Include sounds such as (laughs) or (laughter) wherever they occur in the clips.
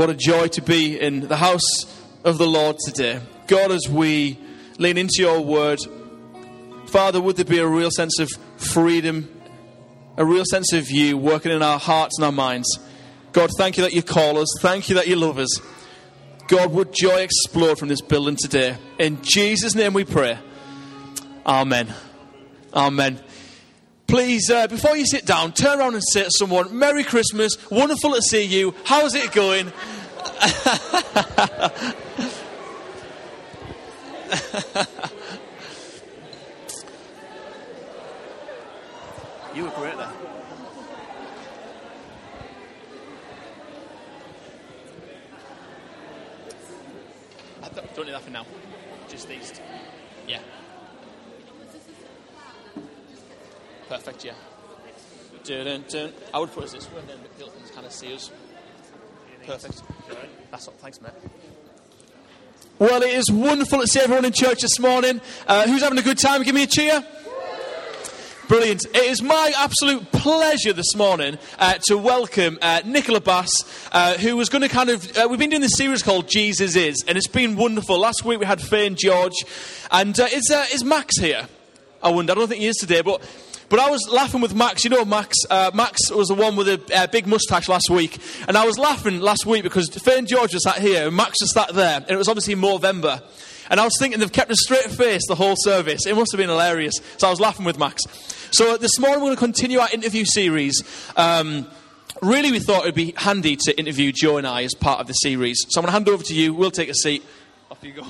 What a joy to be in the house of the Lord today. God, as we lean into your word, Father, would there be a real sense of freedom, a real sense of you working in our hearts and our minds? God, thank you that you call us. Thank you that you love us. God, would joy explode from this building today? In Jesus' name we pray. Amen. Amen. Please, uh, before you sit down, turn around and say to someone, Merry Christmas, wonderful to see you, how's it going? (laughs) you were great there. I don't don't need that for now. Just these. two. Yeah. Perfect, yeah. Dun, dun. I would put this way, and then people can kind of see us. Perfect. That's all. Thanks, mate. Well, it is wonderful to see everyone in church this morning. Uh, who's having a good time? Give me a cheer. Brilliant. It is my absolute pleasure this morning uh, to welcome uh, Nicola Bass, uh, who was going to kind of. Uh, we've been doing this series called Jesus Is, and it's been wonderful. Last week we had and George, and uh, is, uh, is Max here? I wonder. I don't think he is today, but. But I was laughing with Max. You know, Max. Uh, Max was the one with the uh, big mustache last week, and I was laughing last week because and George was sat here, and Max was sat there, and it was obviously November. And I was thinking they've kept a straight face the whole service. It must have been hilarious. So I was laughing with Max. So this morning we're going to continue our interview series. Um, really, we thought it would be handy to interview Joe and I as part of the series. So I'm going to hand over to you. We'll take a seat. Off you go.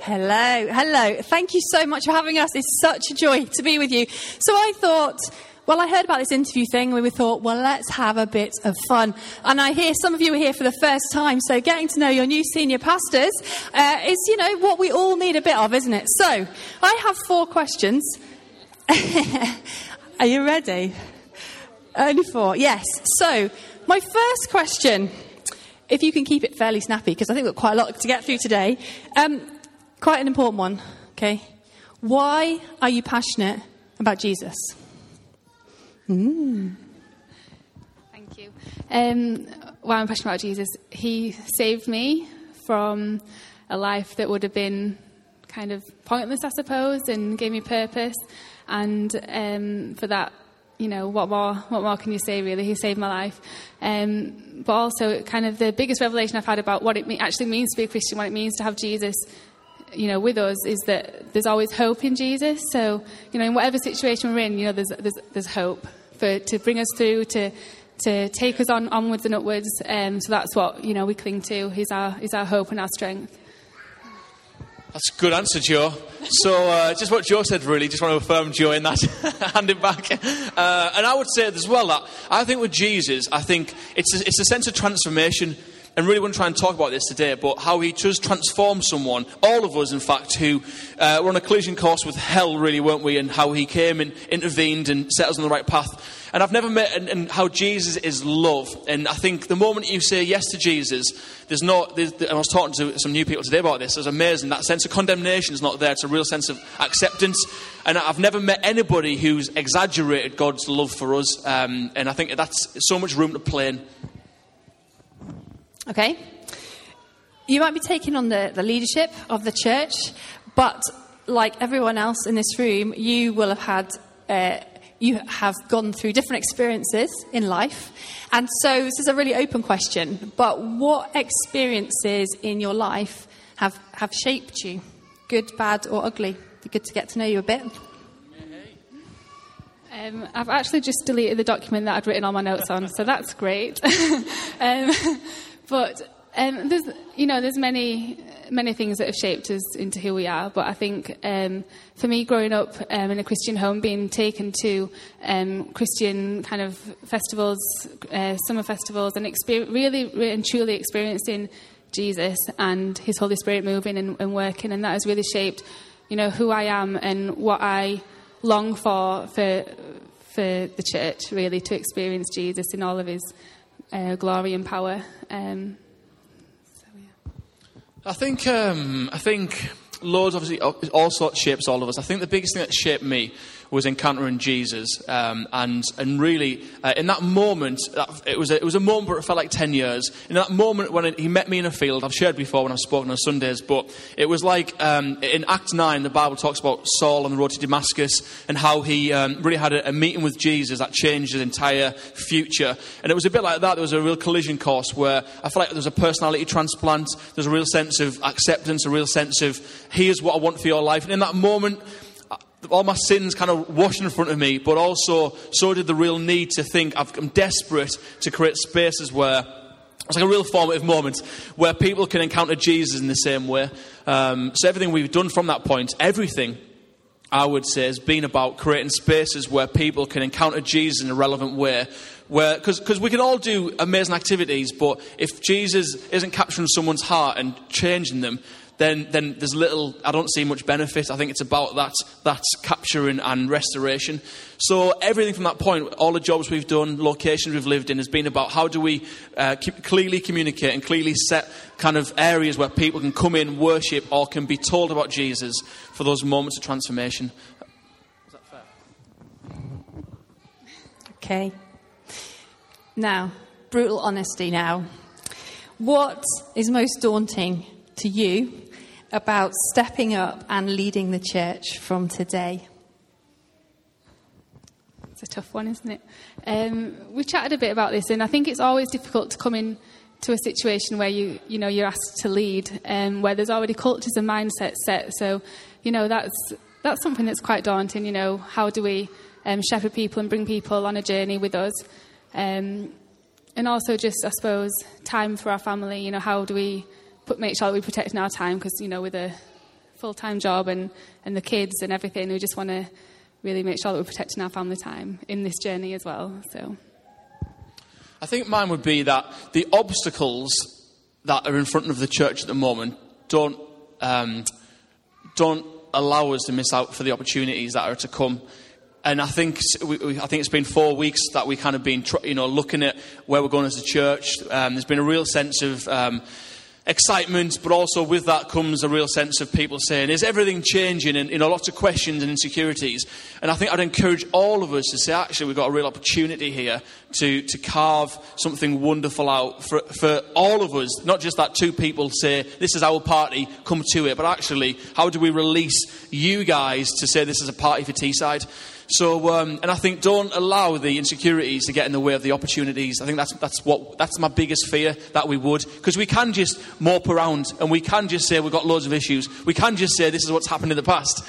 Hello, hello. Thank you so much for having us. It's such a joy to be with you. So I thought, well, I heard about this interview thing and we thought, well, let's have a bit of fun. And I hear some of you are here for the first time, so getting to know your new senior pastors uh, is, you know, what we all need a bit of, isn't it? So I have four questions. (laughs) are you ready? Only four, yes. So my first question if you can keep it fairly snappy, because I think we've got quite a lot to get through today. Um, quite an important one, okay? Why are you passionate about Jesus? Thank you. Um, why I'm passionate about Jesus, he saved me from a life that would have been kind of pointless, I suppose, and gave me purpose. And um, for that, you know, what more? What more can you say? Really, he saved my life. Um, but also, kind of the biggest revelation I've had about what it me- actually means to be a Christian, what it means to have Jesus you know, with us is that there's always hope in Jesus. So, you know, in whatever situation we're in, you know, there's there's, there's hope for to bring us through, to to take us on onwards and upwards. Um, so that's what you know we cling to. Is our is our hope and our strength. That's a good answer, Joe. So, uh, just what Joe said, really. Just want to affirm Joe in that, (laughs) hand it back. Uh, and I would say as well that I think with Jesus, I think it's a, it's a sense of transformation. And really want to try and talk about this today, but how he does transform someone, all of us, in fact, who uh, were on a collision course with hell, really, weren't we? And how he came and intervened and set us on the right path. And I've never met, and, and how Jesus is love. And I think the moment you say yes to Jesus, there's not, there's, and I was talking to some new people today about this, it's amazing. That sense of condemnation is not there, it's a real sense of acceptance. And I've never met anybody who's exaggerated God's love for us. Um, and I think that's so much room to play in. Okay? You might be taking on the, the leadership of the church, but like everyone else in this room, you will have had. Uh, you have gone through different experiences in life. And so this is a really open question. But what experiences in your life have, have shaped you? Good, bad, or ugly? Be good to get to know you a bit. Um, I've actually just deleted the document that I'd written all my notes on, so that's great. (laughs) um, (laughs) but um, there's, you know, there's many, many things that have shaped us into who we are. But I think um, for me, growing up um, in a Christian home, being taken to um, Christian kind of festivals, uh, summer festivals, and really, really and truly experiencing Jesus and His Holy Spirit moving and, and working, and that has really shaped, you know, who I am and what I long for for for the church. Really, to experience Jesus in all of His uh, glory and power. Um. I think, um, I think loads, obviously, all sorts shapes all of us. I think the biggest thing that shaped me was encountering Jesus. Um, and, and really, uh, in that moment, it, was a, it was a moment where it felt like 10 years. In that moment when it, he met me in a field, I've shared before when I've spoken on Sundays, but it was like um, in Act 9, the Bible talks about Saul on the road to Damascus and how he um, really had a, a, meeting with Jesus that changed his entire future. And it was a bit like that. There was a real collision course where I felt like there was a personality transplant. There's a real sense of acceptance, a real sense of, here's what I want for your life. And in that moment, all my sins kind of washed in front of me, but also so did the real need to think I'm desperate to create spaces where it's like a real formative moment where people can encounter Jesus in the same way. Um, so everything we've done from that point, everything I would say has been about creating spaces where people can encounter Jesus in a relevant way. Where, because we can all do amazing activities, but if Jesus isn't capturing someone's heart and changing them, then, then there's little, I don't see much benefit. I think it's about that, that capturing and restoration. So everything from that point, all the jobs we've done, locations we've lived in, has been about how do we uh, clearly communicate and clearly set kind of areas where people can come in, worship, or can be told about Jesus for those moments of transformation. Is that fair? Okay. Now, brutal honesty now. What is most daunting to you about stepping up and leading the church from today? It's a tough one, isn't it? Um, we chatted a bit about this, and I think it's always difficult to come in to a situation where you you know you're asked to lead, um, where there's already cultures and mindsets set. So, you know that's that's something that's quite daunting. You know, how do we um, shepherd people and bring people on a journey with us? Um, and also just I suppose time for our family. You know, how do we put, make sure that we're protecting our time because, you know, with a full time job and, and the kids and everything, we just want to really make sure that we're protecting our family time in this journey as well. So. I think mine would be that the obstacles that are in front of the church at the moment don't, um, don't allow us to miss out for the opportunities that are to come. And I think we, I think it's been four weeks that we kind of been you know looking at where we're going as a church. Um, there's been a real sense of um, excitement, but also with that comes a real sense of people saying, Is everything changing? And you know, lots of questions and insecurities. And I think I'd encourage all of us to say, Actually, we've got a real opportunity here to, to carve something wonderful out for, for all of us. Not just that two people say, This is our party, come to it, but actually, how do we release you guys to say this is a party for Teesside? So, um, and I think don't allow the insecurities to get in the way of the opportunities. I think that's, that's, what, that's my biggest fear that we would. Because we can just mope around and we can just say we've got loads of issues. We can just say this is what's happened in the past.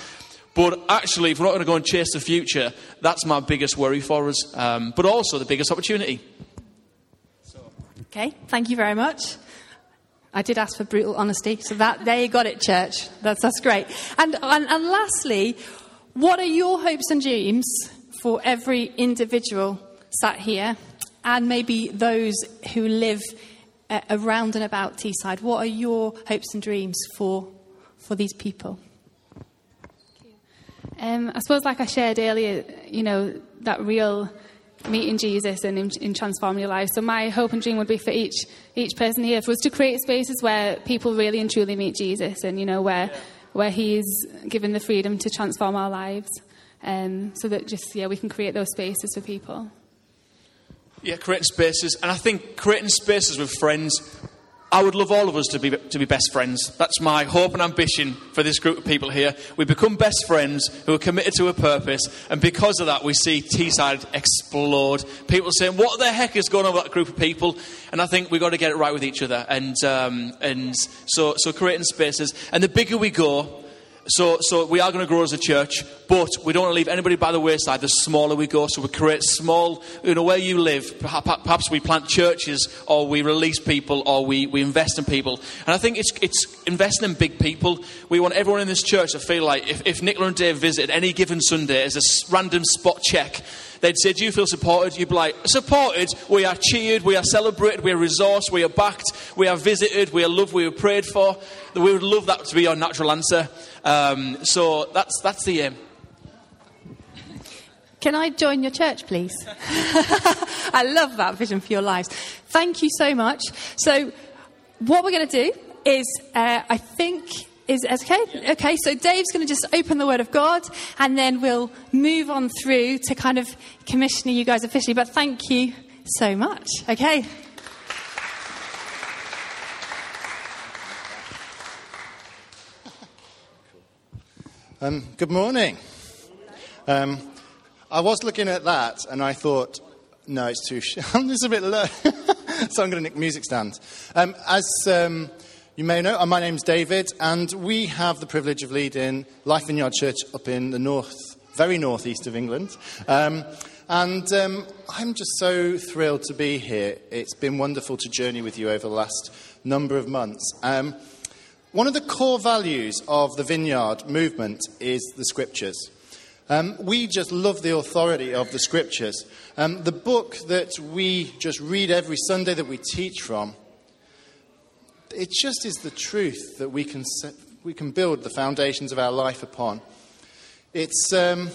But actually, if we're not going to go and chase the future, that's my biggest worry for us. Um, but also the biggest opportunity. Okay, thank you very much. I did ask for brutal honesty, so that there you got it, church. That's that's great. And and, and lastly, what are your hopes and dreams for every individual sat here and maybe those who live uh, around and about Teesside? What are your hopes and dreams for, for these people? Um, I suppose, like I shared earlier, you know, that real meeting Jesus and in, in, transforming your life. So my hope and dream would be for each each person here for us to create spaces where people really and truly meet Jesus, and you know where where He's given the freedom to transform our lives. Um, so that just, yeah, we can create those spaces for people. Yeah, creating spaces. And I think creating spaces with friends, I would love all of us to be, to be best friends. That's my hope and ambition for this group of people here. We become best friends who are committed to a purpose, and because of that, we see Teesside explode. People saying, What the heck is going on with that group of people? And I think we've got to get it right with each other. And, um, and so, so creating spaces. And the bigger we go, so, so we are going to grow as a church, but we don't want to leave anybody by the wayside. The smaller we go, so we create small, you know, where you live. Perhaps we plant churches, or we release people, or we, we invest in people. And I think it's, it's investing in big people. We want everyone in this church to feel like if, if Nicola and Dave visit any given Sunday as a random spot check, they'd say, Do you feel supported? You'd be like, Supported? We are cheered, we are celebrated, we are resourced, we are backed, we are visited, we are loved, we are prayed for. We would love that to be our natural answer. Um, so that's, that's the aim. Can I join your church, please? (laughs) I love that vision for your lives. Thank you so much. So, what we're going to do is, uh, I think Is okay? Okay, so Dave's going to just open the Word of God and then we'll move on through to kind of commissioning you guys officially. But thank you so much. Okay. Um, good morning. Um, I was looking at that and I thought, no, it's too. Sh- (laughs) I'm a bit low, (laughs) so I'm going to nick music stand. Um, as um, you may know, uh, my name's David, and we have the privilege of leading Life Vineyard Church up in the north, very northeast of England. Um, and um, I'm just so thrilled to be here. It's been wonderful to journey with you over the last number of months. Um, one of the core values of the Vineyard movement is the scriptures. Um, we just love the authority of the scriptures. Um, the book that we just read every Sunday that we teach from it just is the truth that we can, set, we can build the foundations of our life upon. It's, um,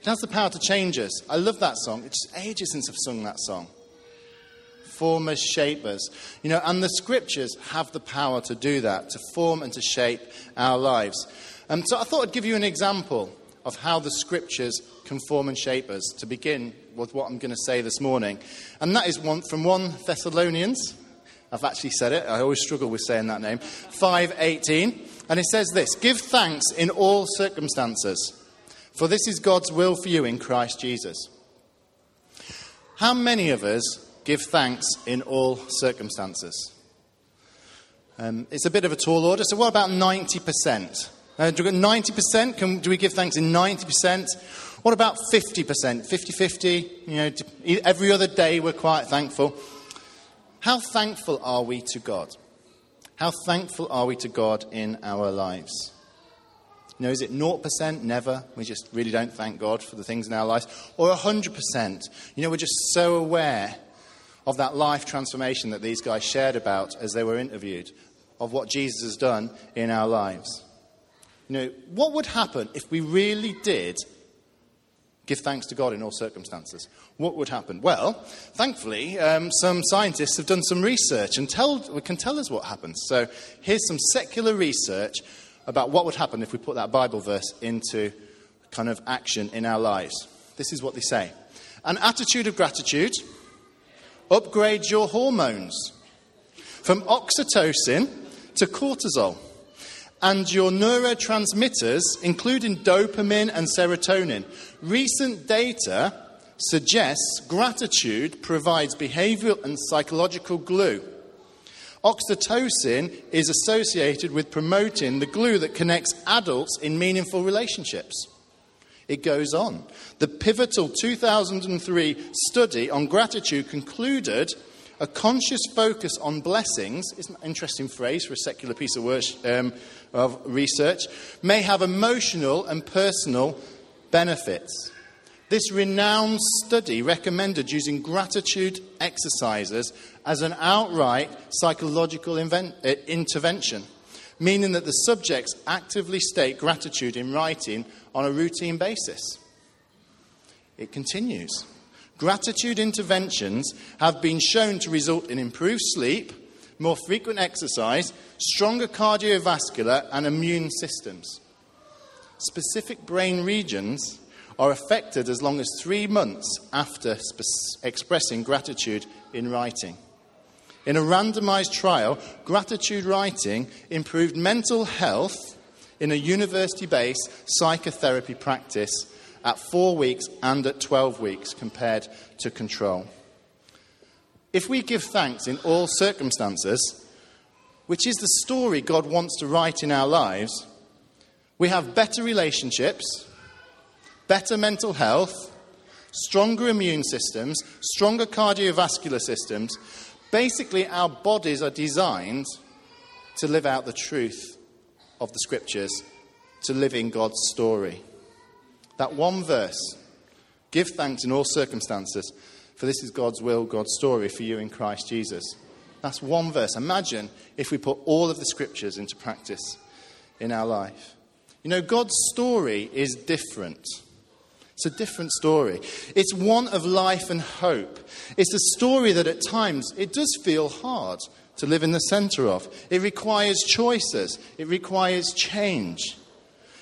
it has the power to change us. I love that song. It's ages since I've sung that song. Form us, shape us. You know, and the scriptures have the power to do that, to form and to shape our lives. Um, so I thought I'd give you an example of how the scriptures can form and shape us to begin with what I'm going to say this morning. And that is one, from 1 Thessalonians I've actually said it. I always struggle with saying that name. 518. And it says this Give thanks in all circumstances, for this is God's will for you in Christ Jesus. How many of us give thanks in all circumstances? Um, it's a bit of a tall order, so what about 90%? Uh, do we 90%? Can, do we give thanks in 90%? What about 50%? 50 50? You know, every other day we're quite thankful. How thankful are we to God? How thankful are we to God in our lives? You know, is it 0%? Never. We just really don't thank God for the things in our lives. Or 100%? You know, we're just so aware of that life transformation that these guys shared about as they were interviewed, of what Jesus has done in our lives. You know, what would happen if we really did give thanks to God in all circumstances. What would happen? Well, thankfully, um, some scientists have done some research and can tell us what happens. So here's some secular research about what would happen if we put that Bible verse into kind of action in our lives. This is what they say An attitude of gratitude upgrades your hormones from oxytocin to cortisol and your neurotransmitters, including dopamine and serotonin. Recent data suggests gratitude provides behavioral and psychological glue. Oxytocin is associated with promoting the glue that connects adults in meaningful relationships. It goes on. The pivotal 2003 study on gratitude concluded a conscious focus on blessings, isn't an interesting phrase for a secular piece of, work, um, of research, may have emotional and personal benefits. This renowned study recommended using gratitude exercises as an outright psychological invent- uh, intervention, meaning that the subjects actively state gratitude in writing on a routine basis. It continues. Gratitude interventions have been shown to result in improved sleep, more frequent exercise, stronger cardiovascular and immune systems. Specific brain regions are affected as long as three months after sp- expressing gratitude in writing. In a randomized trial, gratitude writing improved mental health in a university based psychotherapy practice at four weeks and at 12 weeks compared to control. If we give thanks in all circumstances, which is the story God wants to write in our lives, we have better relationships, better mental health, stronger immune systems, stronger cardiovascular systems. Basically, our bodies are designed to live out the truth of the scriptures, to live in God's story. That one verse give thanks in all circumstances, for this is God's will, God's story for you in Christ Jesus. That's one verse. Imagine if we put all of the scriptures into practice in our life. You know, God's story is different. It's a different story. It's one of life and hope. It's a story that at times it does feel hard to live in the center of. It requires choices, it requires change.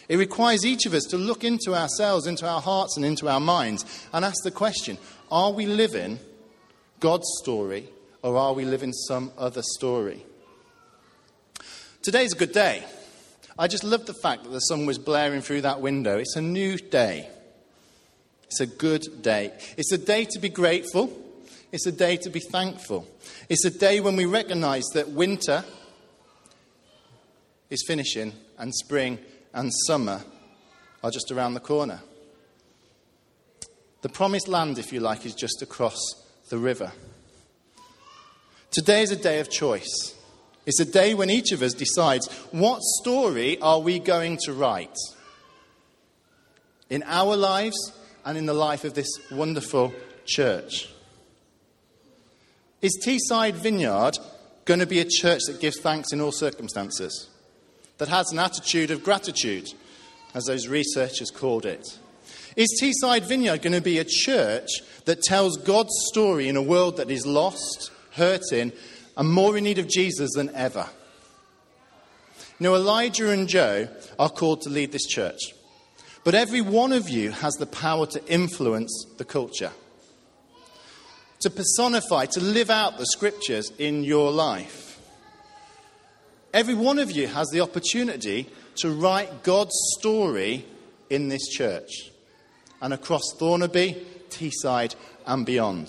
It requires each of us to look into ourselves, into our hearts, and into our minds and ask the question are we living God's story or are we living some other story? Today's a good day. I just love the fact that the sun was blaring through that window. It's a new day. It's a good day. It's a day to be grateful. It's a day to be thankful. It's a day when we recognize that winter is finishing and spring and summer are just around the corner. The promised land, if you like, is just across the river. Today is a day of choice. It's a day when each of us decides what story are we going to write in our lives and in the life of this wonderful church. Is Teesside Vineyard going to be a church that gives thanks in all circumstances? That has an attitude of gratitude, as those researchers called it? Is Teesside Vineyard going to be a church that tells God's story in a world that is lost, hurting, and more in need of Jesus than ever? Now, Elijah and Joe are called to lead this church. But every one of you has the power to influence the culture to personify, to live out the scriptures in your life. Every one of you has the opportunity to write God's story in this church and across Thornaby, Teesside, and beyond.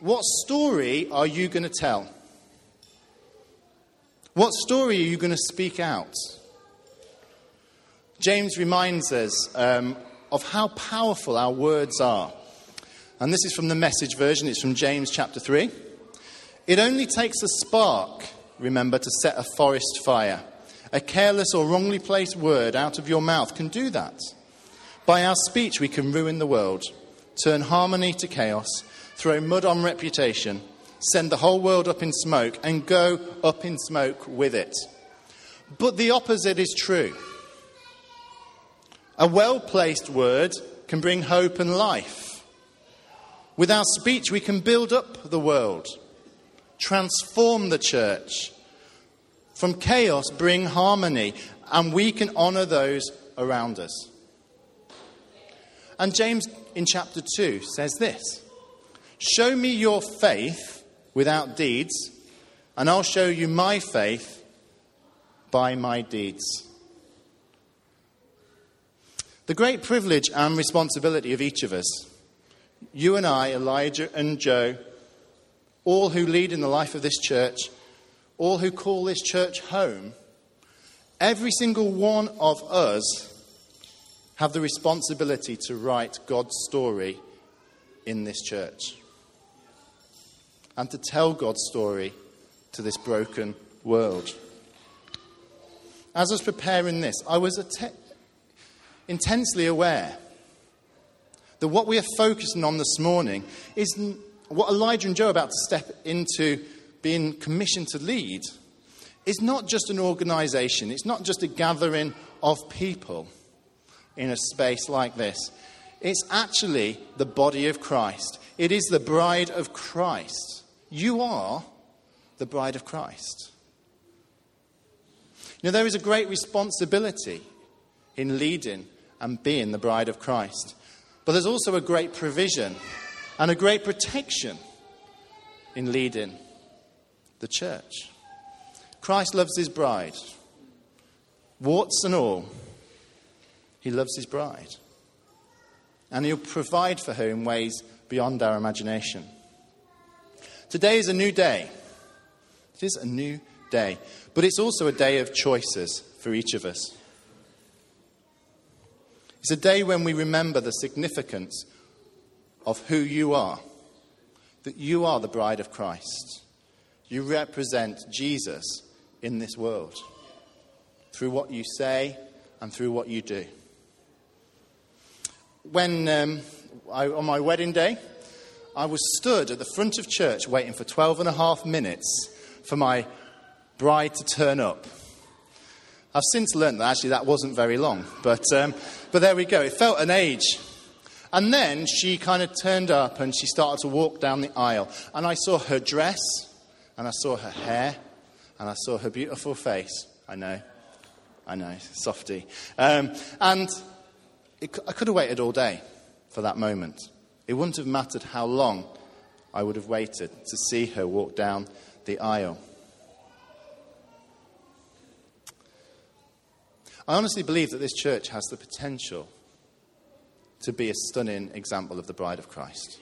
What story are you going to tell? What story are you going to speak out? James reminds us um, of how powerful our words are. And this is from the message version, it's from James chapter 3. It only takes a spark, remember, to set a forest fire. A careless or wrongly placed word out of your mouth can do that. By our speech, we can ruin the world, turn harmony to chaos, throw mud on reputation, send the whole world up in smoke, and go up in smoke with it. But the opposite is true. A well placed word can bring hope and life. With our speech, we can build up the world, transform the church. From chaos, bring harmony, and we can honour those around us. And James in chapter 2 says this Show me your faith without deeds, and I'll show you my faith by my deeds. The great privilege and responsibility of each of us you and I, Elijah and Joe, all who lead in the life of this church, all who call this church home, every single one of us have the responsibility to write God's story in this church and to tell God's story to this broken world. As I was preparing this, I was att- intensely aware that what we are focusing on this morning is what Elijah and Joe are about to step into being commissioned to lead is not just an organization, it's not just a gathering of people in a space like this. It's actually the body of Christ. It is the bride of Christ. You are the bride of Christ. Now, there is a great responsibility in leading and being the bride of Christ. But there's also a great provision and a great protection in leading the church. Christ loves his bride, warts and all. He loves his bride. And he'll provide for her in ways beyond our imagination. Today is a new day. It is a new day. But it's also a day of choices for each of us. It's a day when we remember the significance of who you are, that you are the bride of Christ. You represent Jesus in this world through what you say and through what you do. When um, I, on my wedding day, I was stood at the front of church waiting for 12 and a half minutes for my bride to turn up. I've since learned that actually that wasn't very long, but, um, but there we go. It felt an age. And then she kind of turned up and she started to walk down the aisle. And I saw her dress, and I saw her hair, and I saw her beautiful face. I know, I know, softy. Um, and it, I could have waited all day for that moment. It wouldn't have mattered how long I would have waited to see her walk down the aisle. I honestly believe that this church has the potential to be a stunning example of the bride of Christ.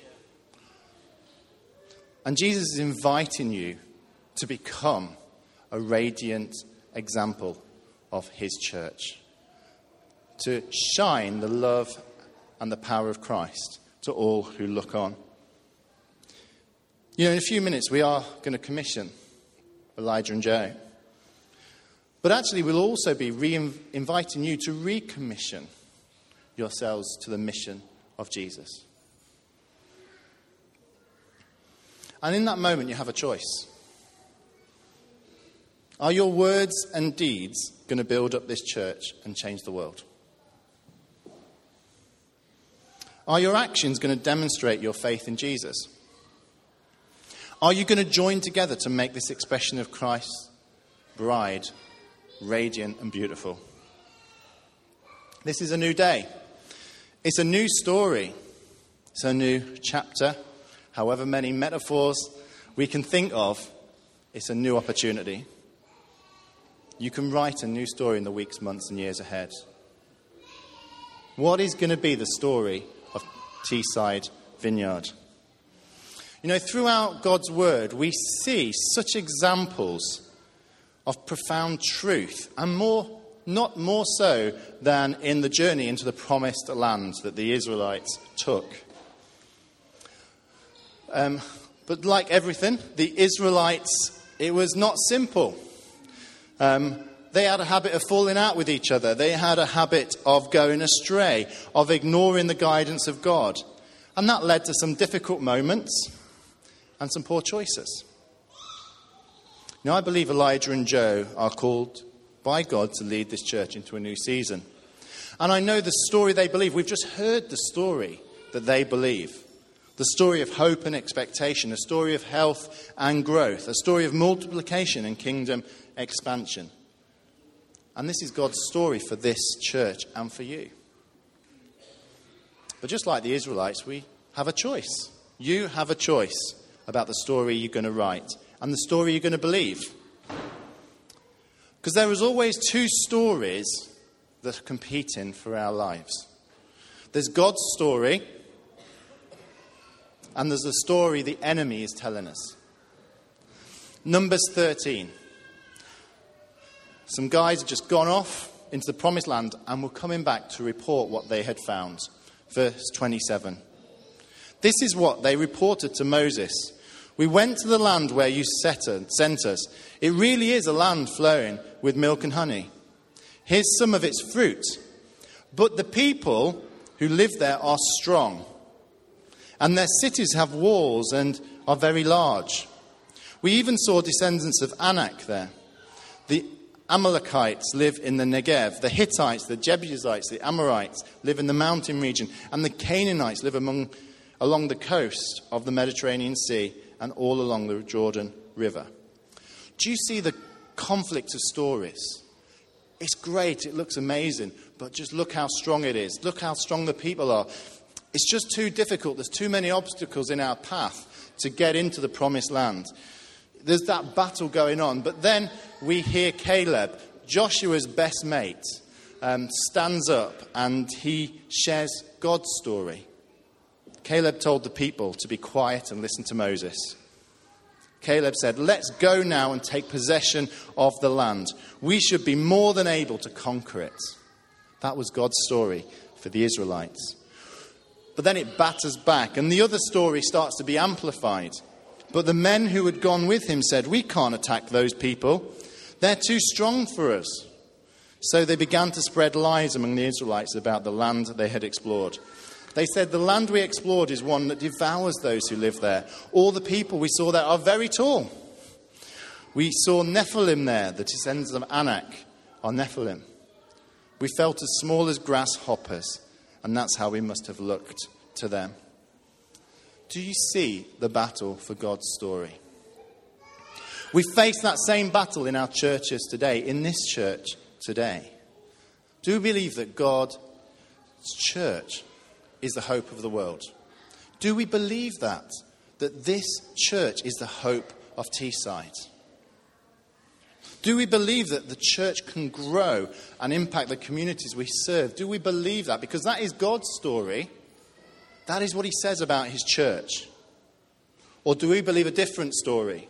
And Jesus is inviting you to become a radiant example of his church, to shine the love and the power of Christ to all who look on. You know, in a few minutes, we are going to commission Elijah and Joe. But actually, we'll also be re inviting you to recommission yourselves to the mission of Jesus. And in that moment, you have a choice. Are your words and deeds going to build up this church and change the world? Are your actions going to demonstrate your faith in Jesus? Are you going to join together to make this expression of Christ's bride radiant and beautiful? This is a new day. It's a new story. It's a new chapter. However many metaphors we can think of, it's a new opportunity. You can write a new story in the weeks, months, and years ahead. What is going to be the story Teesside Vineyard? You know, throughout God's Word, we see such examples of profound truth, and more not more so than in the journey into the promised land that the Israelites took. Um, but like everything, the Israelites, it was not simple. Um, they had a habit of falling out with each other. They had a habit of going astray, of ignoring the guidance of God. And that led to some difficult moments and some poor choices. Now, I believe Elijah and Joe are called by God to lead this church into a new season. And I know the story they believe. We've just heard the story that they believe the story of hope and expectation, a story of health and growth, a story of multiplication and kingdom expansion. And this is God's story for this church and for you. But just like the Israelites, we have a choice. You have a choice about the story you're going to write and the story you're going to believe. Because there is always two stories that are competing for our lives there's God's story, and there's the story the enemy is telling us. Numbers 13. Some guys had just gone off into the promised land and were coming back to report what they had found. Verse 27. This is what they reported to Moses. We went to the land where you sent us. It really is a land flowing with milk and honey. Here's some of its fruit. But the people who live there are strong, and their cities have walls and are very large. We even saw descendants of Anak there. The Amalekites live in the Negev. The Hittites, the Jebusites, the Amorites live in the mountain region. And the Canaanites live among, along the coast of the Mediterranean Sea and all along the Jordan River. Do you see the conflict of stories. It's great, it looks amazing, but just look how strong it is. Look how strong the people are. It's just too difficult. There's too many obstacles in our path to get into the promised land. There's that battle going on. But then we hear Caleb, Joshua's best mate, um, stands up and he shares God's story. Caleb told the people to be quiet and listen to Moses. Caleb said, Let's go now and take possession of the land. We should be more than able to conquer it. That was God's story for the Israelites. But then it batters back, and the other story starts to be amplified. But the men who had gone with him said, We can't attack those people. They're too strong for us. So they began to spread lies among the Israelites about the land they had explored. They said, The land we explored is one that devours those who live there. All the people we saw there are very tall. We saw Nephilim there, the descendants of Anak are Nephilim. We felt as small as grasshoppers, and that's how we must have looked to them. Do you see the battle for God's story? We face that same battle in our churches today, in this church today. Do we believe that God's church is the hope of the world? Do we believe that? That this church is the hope of Teesside? Do we believe that the church can grow and impact the communities we serve? Do we believe that? Because that is God's story. That is what He says about His church. Or do we believe a different story?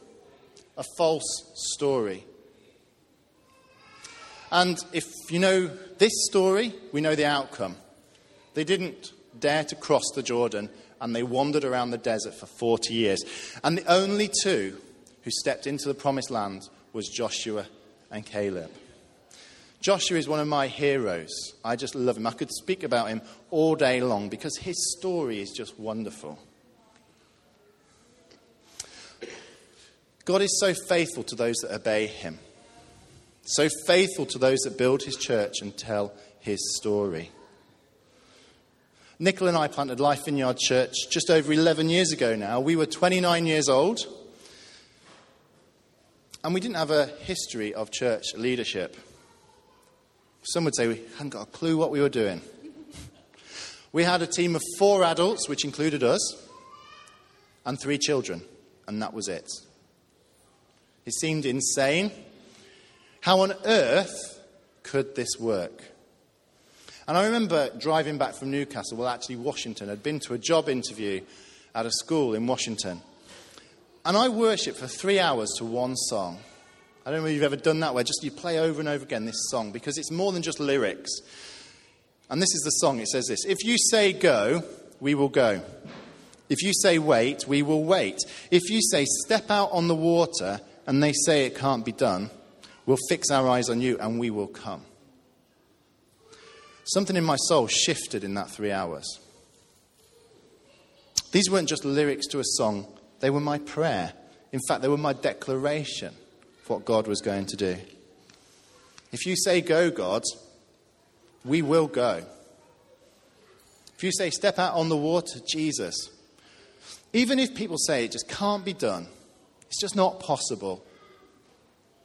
A false story? And if you know this story, we know the outcome. They didn't dare to cross the Jordan and they wandered around the desert for 40 years. And the only two who stepped into the promised land was Joshua and Caleb. Joshua is one of my heroes. I just love him. I could speak about him all day long because his story is just wonderful. God is so faithful to those that obey him, so faithful to those that build his church and tell his story. Nicola and I planted Life Vineyard Church just over 11 years ago now. We were 29 years old. And we didn't have a history of church leadership. Some would say we hadn't got a clue what we were doing. We had a team of four adults, which included us, and three children, and that was it. It seemed insane. How on earth could this work? And I remember driving back from Newcastle, well, actually, Washington. I'd been to a job interview at a school in Washington. And I worshipped for three hours to one song. I don't know if you've ever done that where just you play over and over again this song because it's more than just lyrics. And this is the song. It says this If you say go, we will go. If you say wait, we will wait. If you say step out on the water and they say it can't be done, we'll fix our eyes on you and we will come. Something in my soul shifted in that three hours. These weren't just lyrics to a song they were my prayer. In fact, they were my declaration what God was going to do. If you say, Go, God, we will go. If you say, Step out on the water, Jesus, even if people say it just can't be done, it's just not possible.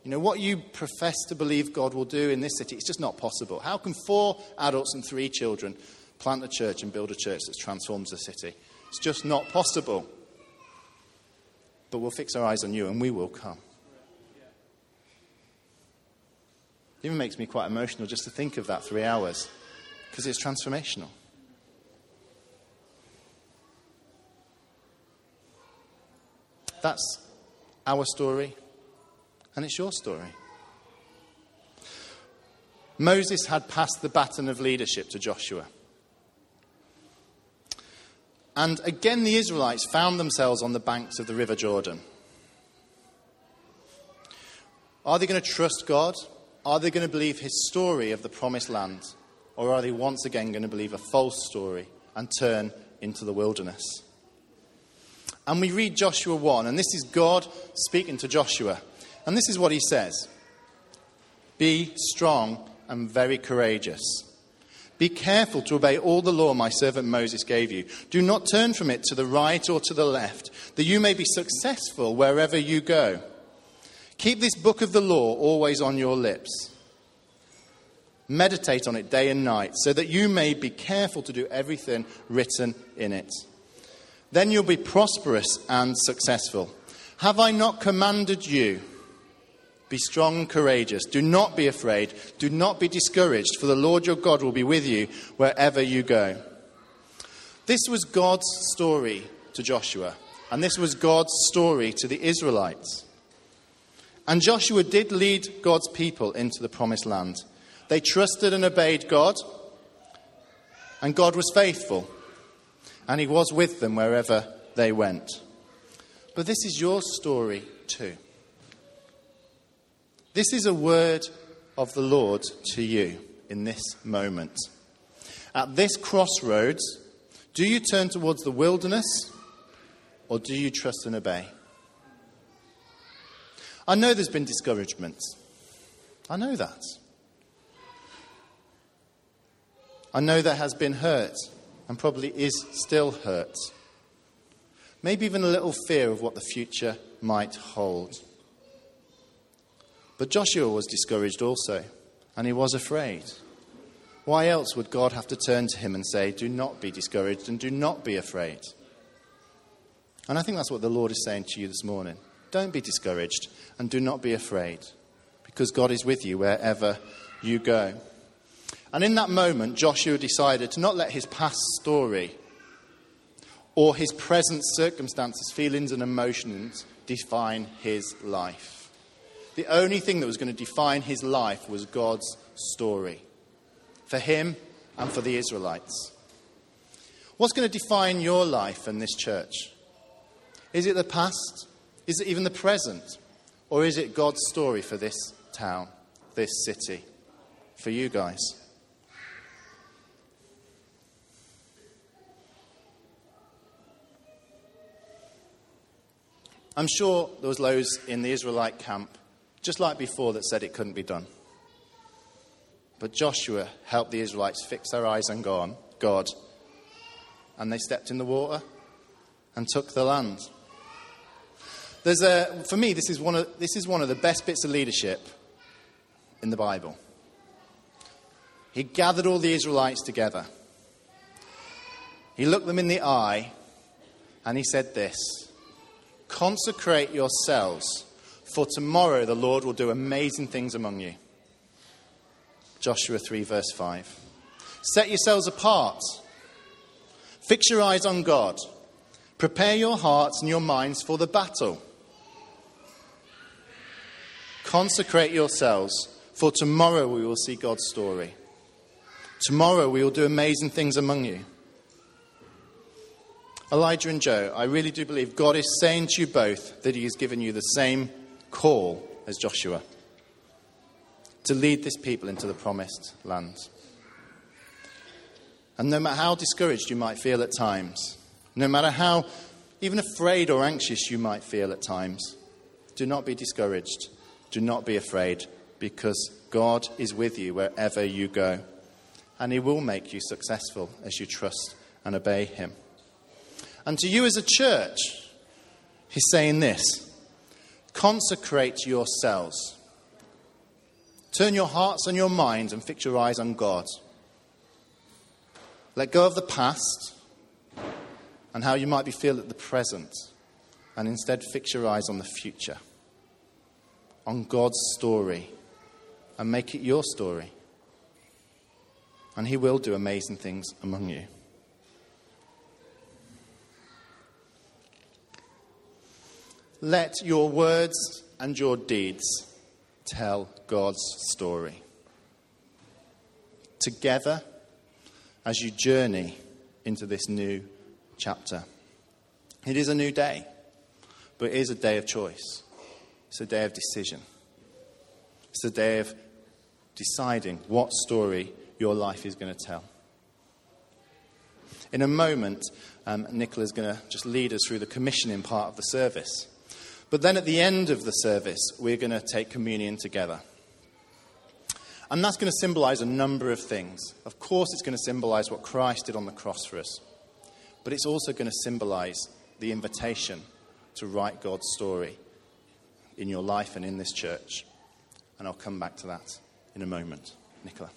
You know, what you profess to believe God will do in this city, it's just not possible. How can four adults and three children plant a church and build a church that transforms the city? It's just not possible but we'll fix our eyes on you and we will come. It even makes me quite emotional just to think of that three hours because it's transformational. That's our story, and it's your story. Moses had passed the baton of leadership to Joshua. And again, the Israelites found themselves on the banks of the River Jordan. Are they going to trust God? Are they going to believe his story of the promised land? Or are they once again going to believe a false story and turn into the wilderness? And we read Joshua 1, and this is God speaking to Joshua. And this is what he says Be strong and very courageous. Be careful to obey all the law my servant Moses gave you. Do not turn from it to the right or to the left, that you may be successful wherever you go. Keep this book of the law always on your lips. Meditate on it day and night, so that you may be careful to do everything written in it. Then you'll be prosperous and successful. Have I not commanded you? Be strong and courageous. Do not be afraid. Do not be discouraged, for the Lord your God will be with you wherever you go. This was God's story to Joshua, and this was God's story to the Israelites. And Joshua did lead God's people into the promised land. They trusted and obeyed God, and God was faithful, and He was with them wherever they went. But this is your story too. This is a word of the Lord to you in this moment. At this crossroads, do you turn towards the wilderness or do you trust and obey? I know there's been discouragement. I know that. I know there has been hurt. and probably is still hurt. Maybe even a little fear of what the future might hold. But Joshua was discouraged also, and he was afraid. Why else would God have to turn to him and say, Do not be discouraged and do not be afraid? And I think that's what the Lord is saying to you this morning. Don't be discouraged and do not be afraid, because God is with you wherever you go. And in that moment, Joshua decided to not let his past story or his present circumstances, feelings, and emotions define his life. The only thing that was going to define his life was God's story for him and for the Israelites. What's going to define your life and this church? Is it the past? Is it even the present? Or is it God's story for this town, this city, for you guys? I'm sure there was those in the Israelite camp, just like before, that said it couldn't be done. But Joshua helped the Israelites fix their eyes on God, and they stepped in the water and took the land. There's a, for me, this is, one of, this is one of the best bits of leadership in the Bible. He gathered all the Israelites together. He looked them in the eye and he said this Consecrate yourselves, for tomorrow the Lord will do amazing things among you. Joshua 3, verse 5. Set yourselves apart. Fix your eyes on God. Prepare your hearts and your minds for the battle. Consecrate yourselves, for tomorrow we will see God's story. Tomorrow we will do amazing things among you. Elijah and Joe, I really do believe God is saying to you both that He has given you the same call as Joshua to lead this people into the promised land. And no matter how discouraged you might feel at times, no matter how even afraid or anxious you might feel at times, do not be discouraged. Do not be afraid, because God is with you wherever you go. And He will make you successful as you trust and obey Him. And to you as a church, He's saying this consecrate yourselves. Turn your hearts and your minds and fix your eyes on God. Let go of the past and how you might be feel at the present, and instead fix your eyes on the future on God's story and make it your story. And He will do amazing things among you. Let your words and your deeds tell God's story. Together, as you journey into this new chapter. It is a new day, but it is a day of choice. It's a day of decision. It's a day of deciding what story your life is going to tell. In a moment, um, Nicola is going to just lead us through the commissioning part of the service. But then at the end of the service, we're going to take communion together. And that's going to symbolize a number of things. Of course, it's going to symbolize what Christ did on the cross for us. But it's also going to symbolize the invitation to write God's story in your life and in this church. And I'll come back to that in a moment. Nicola.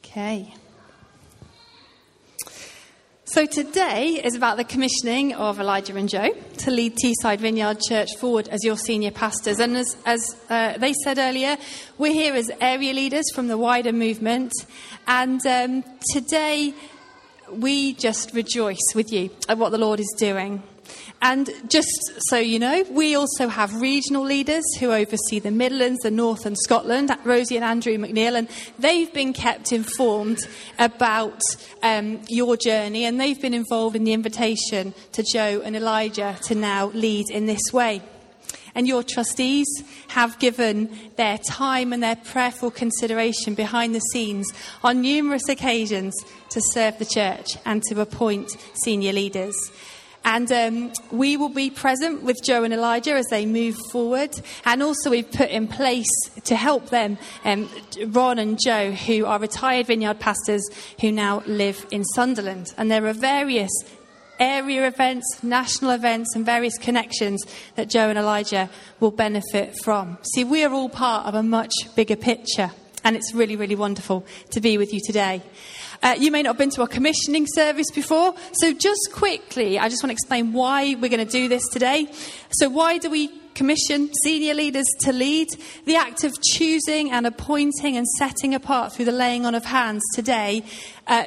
Okay. So today is about the commissioning of Elijah and Joe to lead Teesside Vineyard Church forward as your senior pastors. And as, as uh, they said earlier, we're here as area leaders from the wider movement. And um, today we just rejoice with you at what the Lord is doing. And just so you know, we also have regional leaders who oversee the Midlands, the North, and Scotland, Rosie and Andrew McNeil, and they've been kept informed about um, your journey, and they've been involved in the invitation to Joe and Elijah to now lead in this way and your trustees have given their time and their prayerful consideration behind the scenes on numerous occasions to serve the church and to appoint senior leaders. And um, we will be present with Joe and Elijah as they move forward. And also, we've put in place to help them um, Ron and Joe, who are retired vineyard pastors who now live in Sunderland. And there are various area events, national events, and various connections that Joe and Elijah will benefit from. See, we are all part of a much bigger picture, and it's really, really wonderful to be with you today. Uh, you may not have been to a commissioning service before, so just quickly, I just want to explain why we're going to do this today. So, why do we commission senior leaders to lead? The act of choosing and appointing and setting apart through the laying on of hands today uh,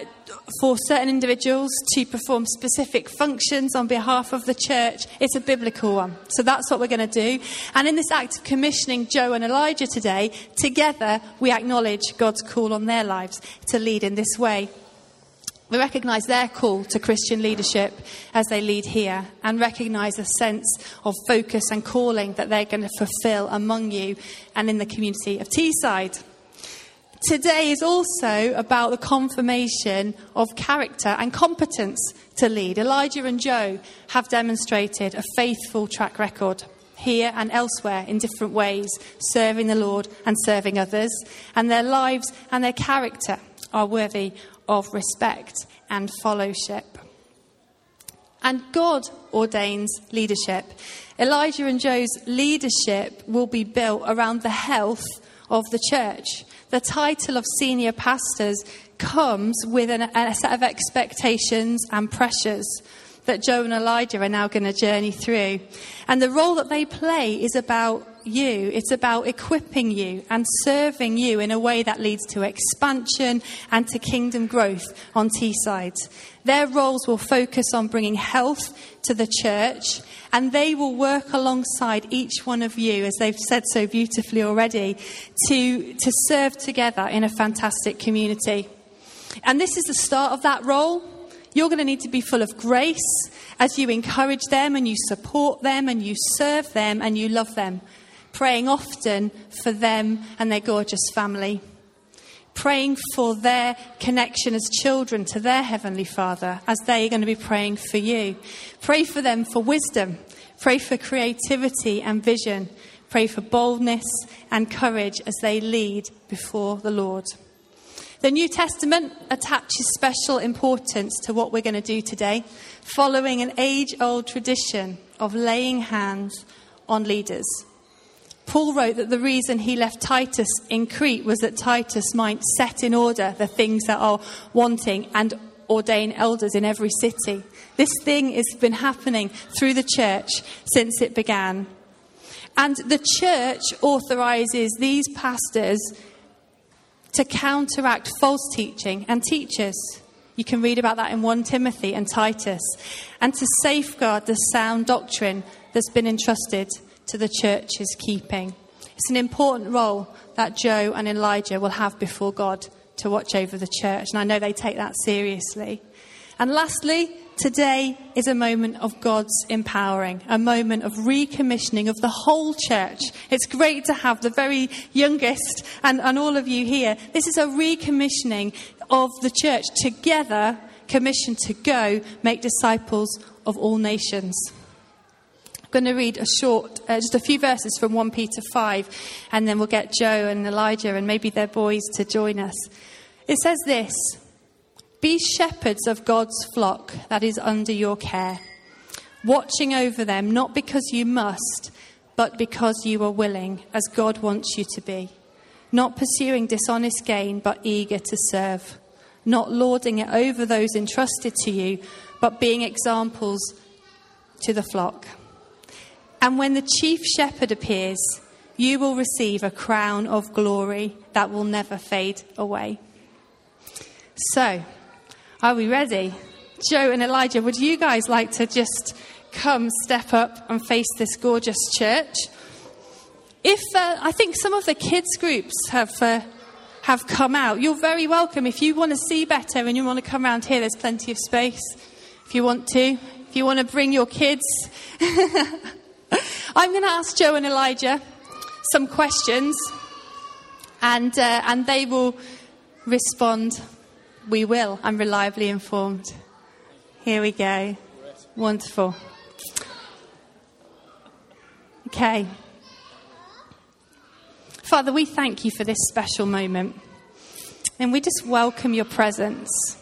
for certain individuals to perform specific functions on behalf of the church. It's a biblical one. So that's what we're going to do. And in this act of commissioning Joe and Elijah today, together we acknowledge God's call on their lives to lead in this way. We recognise their call to Christian leadership as they lead here and recognise a sense of focus and calling that they're going to fulfil among you and in the community of Teesside. Today is also about the confirmation of character and competence to lead. Elijah and Joe have demonstrated a faithful track record here and elsewhere in different ways, serving the Lord and serving others, and their lives and their character are worthy of respect and fellowship. And God ordains leadership. Elijah and Joe's leadership will be built around the health of the church the title of senior pastors comes with an, a set of expectations and pressures that Joe and Elijah are now going to journey through. And the role that they play is about you. It's about equipping you and serving you in a way that leads to expansion and to kingdom growth on Teesside. Their roles will focus on bringing health to the church, and they will work alongside each one of you, as they've said so beautifully already, to, to serve together in a fantastic community. And this is the start of that role. You're going to need to be full of grace as you encourage them and you support them and you serve them and you love them, praying often for them and their gorgeous family praying for their connection as children to their Heavenly Father as they are going to be praying for you. Pray for them for wisdom. Pray for creativity and vision. Pray for boldness and courage as they lead before the Lord. The New Testament attaches special importance to what we're going to do today, following an age old tradition of laying hands on leaders. Paul wrote that the reason he left Titus in Crete was that Titus might set in order the things that are wanting and ordain elders in every city. This thing has been happening through the church since it began. And the church authorizes these pastors to counteract false teaching and teachers. You can read about that in 1 Timothy and Titus. And to safeguard the sound doctrine that's been entrusted to the church's keeping. It's an important role that Joe and Elijah will have before God to watch over the church, and I know they take that seriously. And lastly, today is a moment of God's empowering, a moment of recommissioning of the whole church. It's great to have the very youngest and, and all of you here. This is a recommissioning of the church together, commissioned to go make disciples of all nations. I'm going to read a short, uh, just a few verses from 1 Peter 5, and then we'll get Joe and Elijah and maybe their boys to join us. It says this Be shepherds of God's flock that is under your care, watching over them, not because you must, but because you are willing, as God wants you to be. Not pursuing dishonest gain, but eager to serve. Not lording it over those entrusted to you, but being examples to the flock. And when the chief shepherd appears, you will receive a crown of glory that will never fade away. So, are we ready? Joe and Elijah, would you guys like to just come, step up, and face this gorgeous church? If uh, I think some of the kids' groups have uh, have come out, you're very welcome. If you want to see better and you want to come around here, there's plenty of space. If you want to, if you want to bring your kids. (laughs) I'm going to ask Joe and Elijah some questions, and, uh, and they will respond. We will. I'm reliably informed. Here we go. Wonderful. Okay. Father, we thank you for this special moment. And we just welcome your presence.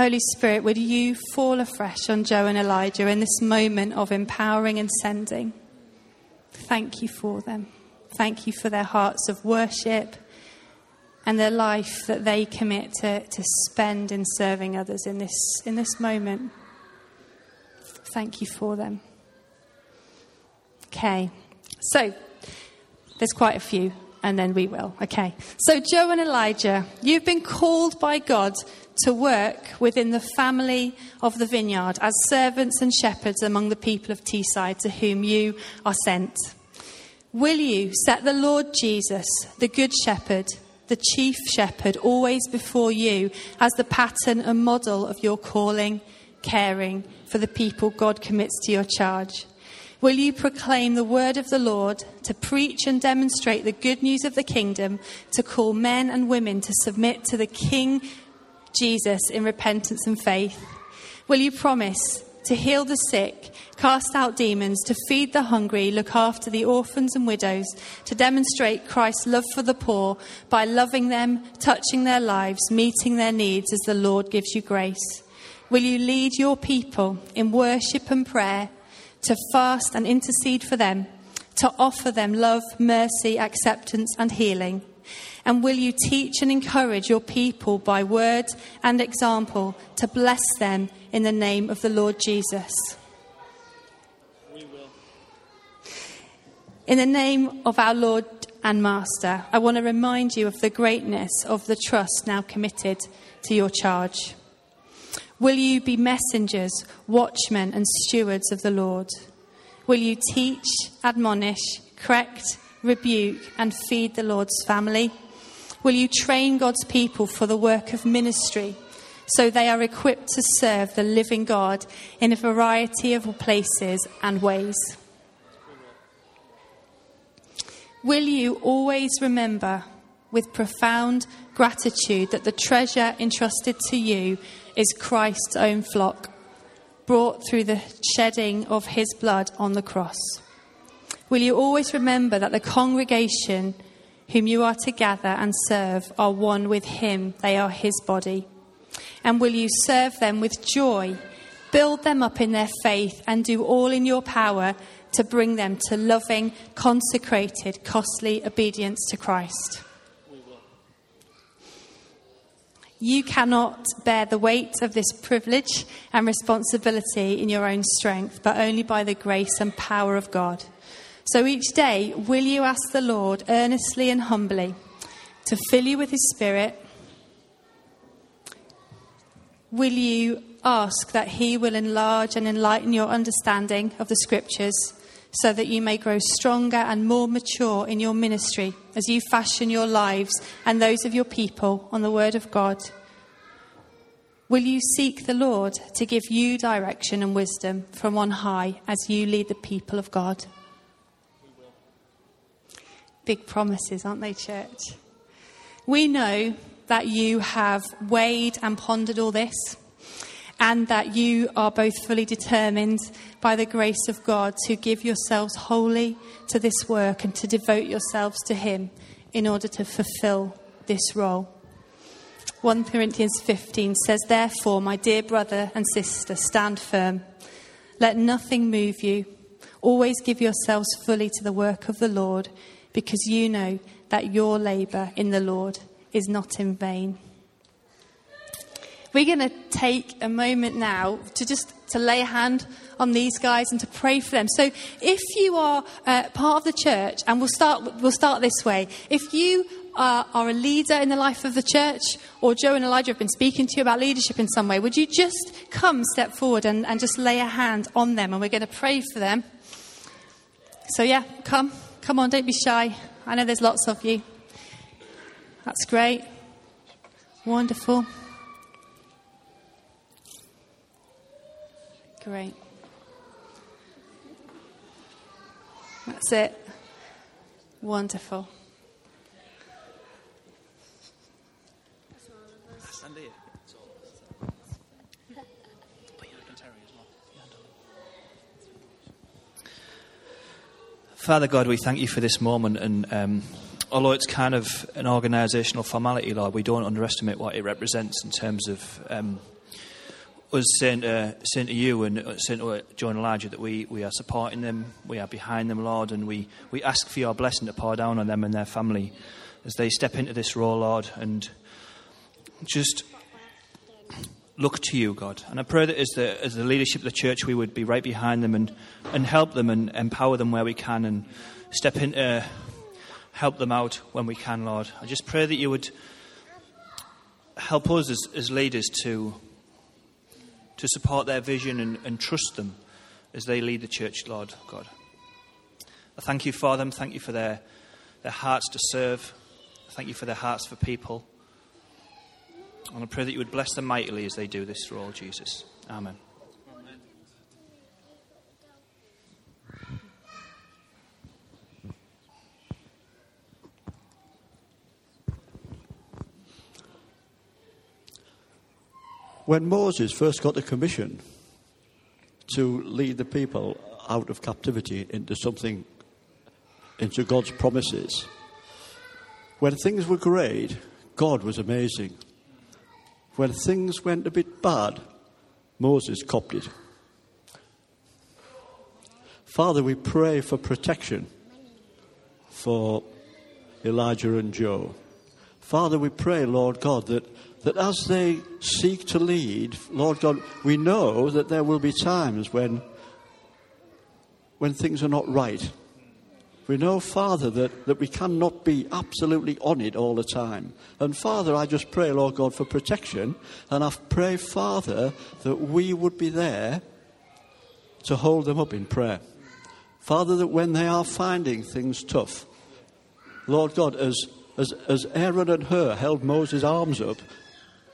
Holy Spirit, would you fall afresh on Joe and Elijah in this moment of empowering and sending? Thank you for them. Thank you for their hearts of worship and their life that they commit to, to spend in serving others in this, in this moment. Thank you for them. Okay, so there's quite a few, and then we will. Okay, so Joe and Elijah, you've been called by God to work within the family of the vineyard as servants and shepherds among the people of Teesside to whom you are sent. Will you set the Lord Jesus, the Good Shepherd, the chief shepherd, always before you as the pattern and model of your calling, caring for the people God commits to your charge? Will you proclaim the word of the Lord, to preach and demonstrate the good news of the kingdom, to call men and women to submit to the King Jesus in repentance and faith? Will you promise to heal the sick, cast out demons, to feed the hungry, look after the orphans and widows, to demonstrate Christ's love for the poor by loving them, touching their lives, meeting their needs as the Lord gives you grace? Will you lead your people in worship and prayer, to fast and intercede for them, to offer them love, mercy, acceptance, and healing? And will you teach and encourage your people by word and example to bless them in the name of the Lord Jesus? We will. In the name of our Lord and Master, I want to remind you of the greatness of the trust now committed to your charge. Will you be messengers, watchmen, and stewards of the Lord? Will you teach, admonish, correct, rebuke, and feed the Lord's family? Will you train God's people for the work of ministry so they are equipped to serve the living God in a variety of places and ways? Will you always remember with profound gratitude that the treasure entrusted to you is Christ's own flock, brought through the shedding of his blood on the cross? Will you always remember that the congregation whom you are to gather and serve are one with him, they are his body? And will you serve them with joy, build them up in their faith, and do all in your power to bring them to loving, consecrated, costly obedience to Christ? You cannot bear the weight of this privilege and responsibility in your own strength, but only by the grace and power of God. So each day, will you ask the Lord earnestly and humbly to fill you with His Spirit? Will you ask that He will enlarge and enlighten your understanding of the Scriptures so that you may grow stronger and more mature in your ministry as you fashion your lives and those of your people on the Word of God? Will you seek the Lord to give you direction and wisdom from on high as you lead the people of God? Big promises, aren't they, church? We know that you have weighed and pondered all this and that you are both fully determined by the grace of God to give yourselves wholly to this work and to devote yourselves to Him in order to fulfill this role. 1 Corinthians 15 says, Therefore, my dear brother and sister, stand firm. Let nothing move you. Always give yourselves fully to the work of the Lord, because you know that your labour in the Lord is not in vain we're going to take a moment now to just to lay a hand on these guys and to pray for them. So if you are uh, part of the church, and we'll start, we'll start this way. If you are, are, a leader in the life of the church, or Joe and Elijah have been speaking to you about leadership in some way, would you just come step forward and, and just lay a hand on them? And we're going to pray for them. So yeah, come. Come on, don't be shy. I know there's lots of you. That's great. Wonderful. Great. That's it. Wonderful. Stand here. Oh, yeah, I can Terry as well. Father God, we thank you for this moment. And um, although it's kind of an organisational formality, Lord, we don't underestimate what it represents in terms of um, us saying to, saying to you and saying to Joe and Elijah that we, we are supporting them, we are behind them, Lord, and we, we ask for your blessing to pour down on them and their family as they step into this role, Lord, and just look to you, God. And I pray that as the, as the leadership of the church, we would be right behind them and, and help them and empower them where we can and step in to help them out when we can, Lord. I just pray that you would help us as, as leaders to, to support their vision and, and trust them as they lead the church, Lord God. I thank you for them. Thank you for their, their hearts to serve. Thank you for their hearts for people. And I pray that you would bless them mightily as they do this for all Jesus. Amen. When Moses first got the commission to lead the people out of captivity into something, into God's promises, when things were great, God was amazing. When things went a bit bad, Moses copped it. Father, we pray for protection for Elijah and Joe. Father, we pray, Lord God, that, that as they seek to lead, Lord God, we know that there will be times when, when things are not right. We know, Father, that, that we cannot be absolutely on it all the time. And Father, I just pray, Lord God, for protection. And I pray, Father, that we would be there to hold them up in prayer. Father, that when they are finding things tough, Lord God, as, as, as Aaron and Hur held Moses' arms up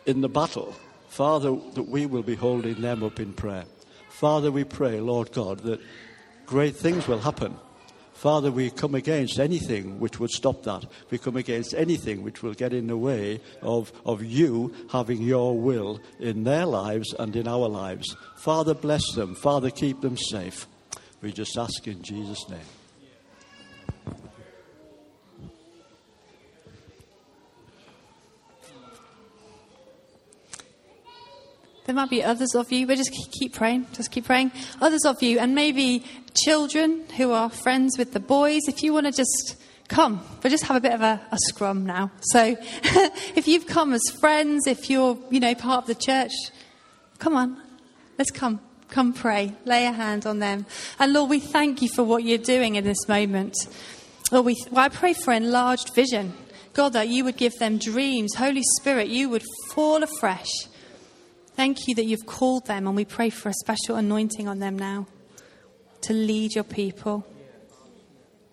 in the battle, Father, that we will be holding them up in prayer. Father, we pray, Lord God, that great things will happen Father, we come against anything which would stop that. We come against anything which will get in the way of, of you having your will in their lives and in our lives. Father, bless them. Father, keep them safe. We just ask in Jesus' name. There might be others of you, but just keep praying. Just keep praying. Others of you, and maybe children who are friends with the boys, if you want to just come, we'll just have a bit of a, a scrum now. So (laughs) if you've come as friends, if you're, you know, part of the church, come on, let's come. Come pray. Lay a hand on them. And Lord, we thank you for what you're doing in this moment. Lord, we, well, I pray for enlarged vision. God, that you would give them dreams. Holy Spirit, you would fall afresh Thank you that you've called them, and we pray for a special anointing on them now to lead your people.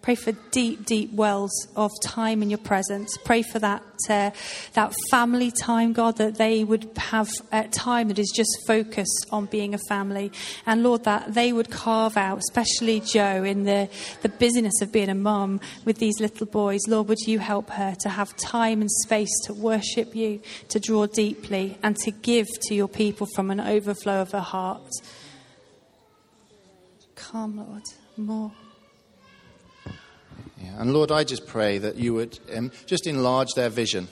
Pray for deep, deep wells of time in your presence. Pray for that, uh, that family time, God, that they would have a time that is just focused on being a family. And Lord, that they would carve out, especially Joe, in the, the busyness of being a mum with these little boys. Lord, would you help her to have time and space to worship you, to draw deeply, and to give to your people from an overflow of her heart? Come, Lord, more. Yeah. And Lord, I just pray that you would um, just enlarge their vision.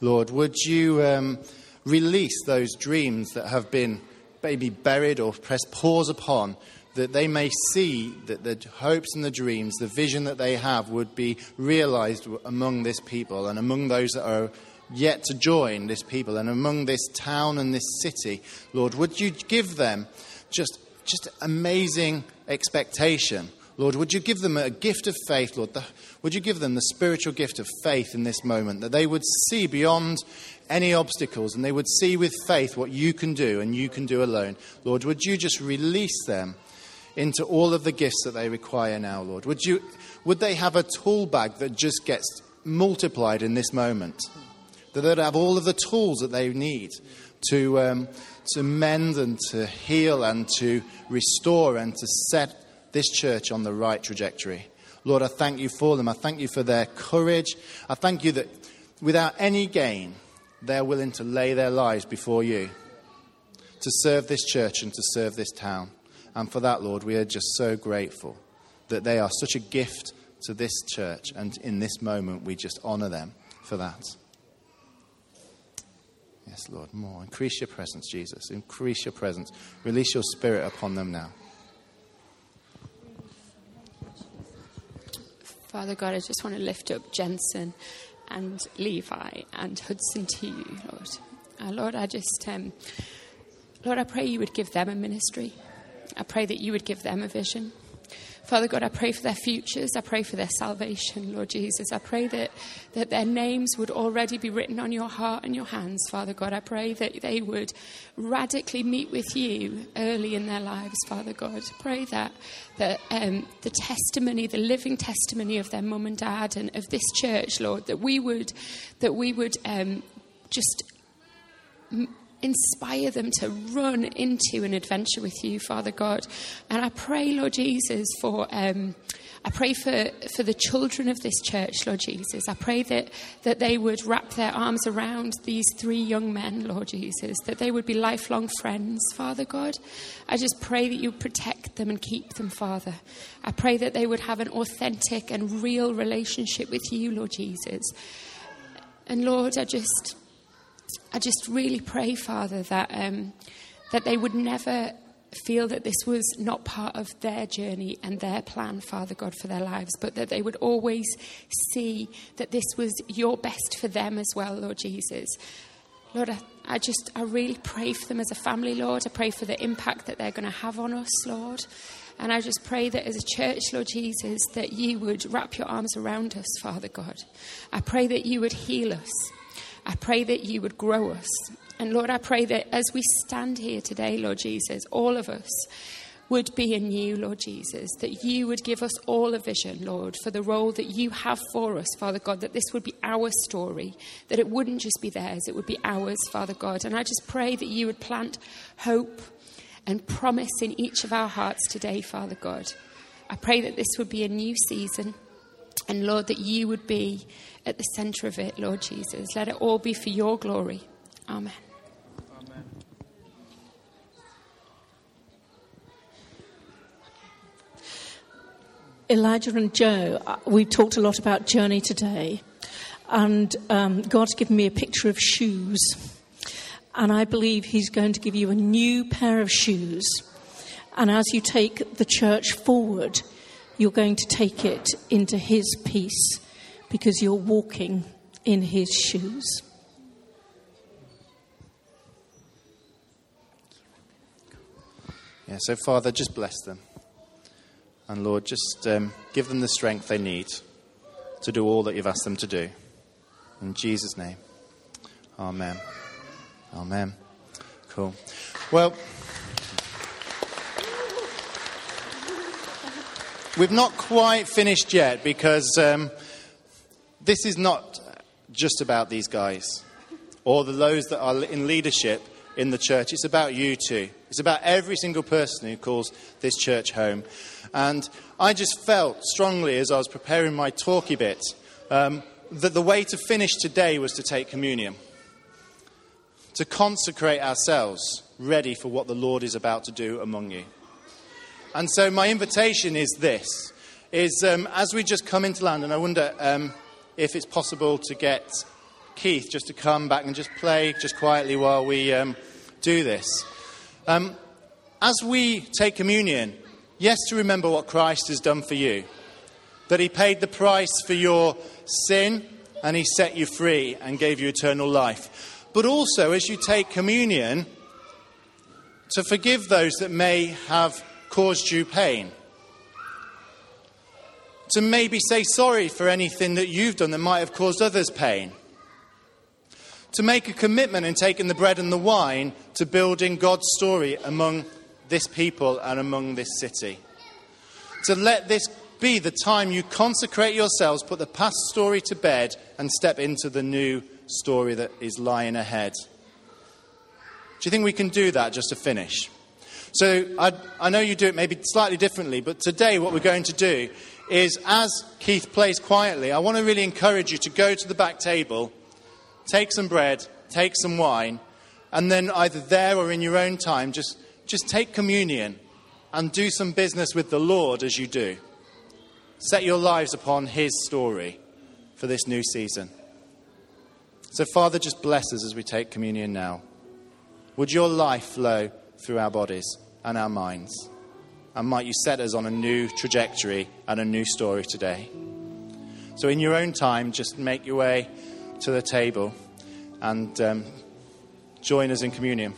Lord, would you um, release those dreams that have been maybe buried or pressed pause upon, that they may see that the hopes and the dreams, the vision that they have, would be realized among this people and among those that are yet to join this people and among this town and this city. Lord, would you give them just, just amazing expectation Lord, would you give them a gift of faith, Lord? The, would you give them the spiritual gift of faith in this moment, that they would see beyond any obstacles and they would see with faith what you can do and you can do alone? Lord, would you just release them into all of the gifts that they require now, Lord? Would, you, would they have a tool bag that just gets multiplied in this moment? That they'd have all of the tools that they need to, um, to mend and to heal and to restore and to set this church on the right trajectory. Lord, I thank you for them. I thank you for their courage. I thank you that without any gain, they're willing to lay their lives before you to serve this church and to serve this town. And for that, Lord, we are just so grateful. that they are such a gift to this church. And in this moment, we just honor them for that. Yes, Lord, more. Increase your presence, Jesus. Increase your presence. Release your spirit upon them now. Father God, I just want to lift up Jensen and Levi and Hudson to you, Lord. Uh, Lord, I just, um, Lord, I pray you would give them a ministry. I pray that you would give them a vision. Father God, I pray for their futures. I pray for their salvation, Lord Jesus. I pray that, that their names would already be written on your heart and your hands, Father God. I pray that they would radically meet with you early in their lives, Father God. I pray that, that um, the testimony, the living testimony of their mum and dad and of this church, Lord, that we would, that we would um, just inspire them to run into an adventure with you, Father God. And I pray, Lord Jesus, for. Um, I pray for, for the children of this church, Lord Jesus. I pray that, that they would wrap their arms around these three young men, Lord Jesus, that they would be lifelong friends, Father God. I just pray that you protect them and keep them, Father. I pray that they would have an authentic and real relationship with you, Lord Jesus. And Lord, I just I just really pray, Father, that, um, that they would never feel that this was not part of their journey and their plan, Father God, for their lives, but that they would always see that this was your best for them as well, Lord Jesus. Lord, I, I just, I really pray for them as a family, Lord. I pray for the impact that they're going to have on us, Lord. And I just pray that as a church, Lord Jesus, that you would wrap your arms around us, Father God. I pray that you would heal us. I pray that you would grow us. And Lord, I pray that as we stand here today, Lord Jesus, all of us would be in you, Lord Jesus, that you would give us all a vision, Lord, for the role that you have for us, Father God, that this would be our story, that it wouldn't just be theirs, it would be ours, Father God. And I just pray that you would plant hope and promise in each of our hearts today, Father God. I pray that this would be a new season, and Lord, that you would be at the center of it, Lord Jesus. Let it all be for your glory. Amen. Elijah and Joe, uh, we talked a lot about journey today, and um, God's given me a picture of shoes. And I believe He's going to give you a new pair of shoes. And as you take the church forward, you're going to take it into His peace because you're walking in his shoes. Yeah, so Father, just bless them. And Lord, just um, give them the strength they need to do all that you've asked them to do. In Jesus' name. Amen. Amen. Cool. Well, we've not quite finished yet because um, this is not just about these guys or the those that are in leadership in the church. It's about you too. It's about every single person who calls this church home. And I just felt strongly as I was preparing my talky bit um, that the way to finish today was to take communion, to consecrate ourselves ready for what the Lord is about to do among you. And so my invitation is this: is um, as we just come into land, and I wonder. Um, if it's possible to get Keith just to come back and just play just quietly while we um, do this. Um, as we take communion, yes, to remember what Christ has done for you, that he paid the price for your sin and he set you free and gave you eternal life. But also, as you take communion, to forgive those that may have caused you pain to maybe say sorry for anything that you've done that might have caused others pain. To make a commitment in taking the bread and the wine to building God's story among this people and among this city. To let this be the time you consecrate yourselves, put the past story to bed, and step into the new story that is lying ahead. Do you think we can do that just to finish? So I, I know you do it maybe slightly differently, but today what we're going to do is as Keith plays quietly, I want to really encourage you to go to the back table, take some bread, take some wine, and then either there or in your own time, just, just take communion and do some business with the Lord as you do. set your lives upon His story for this new season. So, Father, just bless us as we take communion now. Would your life flow through our bodies and our minds? And might you set us on a new trajectory and a new story today? So, in your own time, just make your way to the table and um, join us in communion.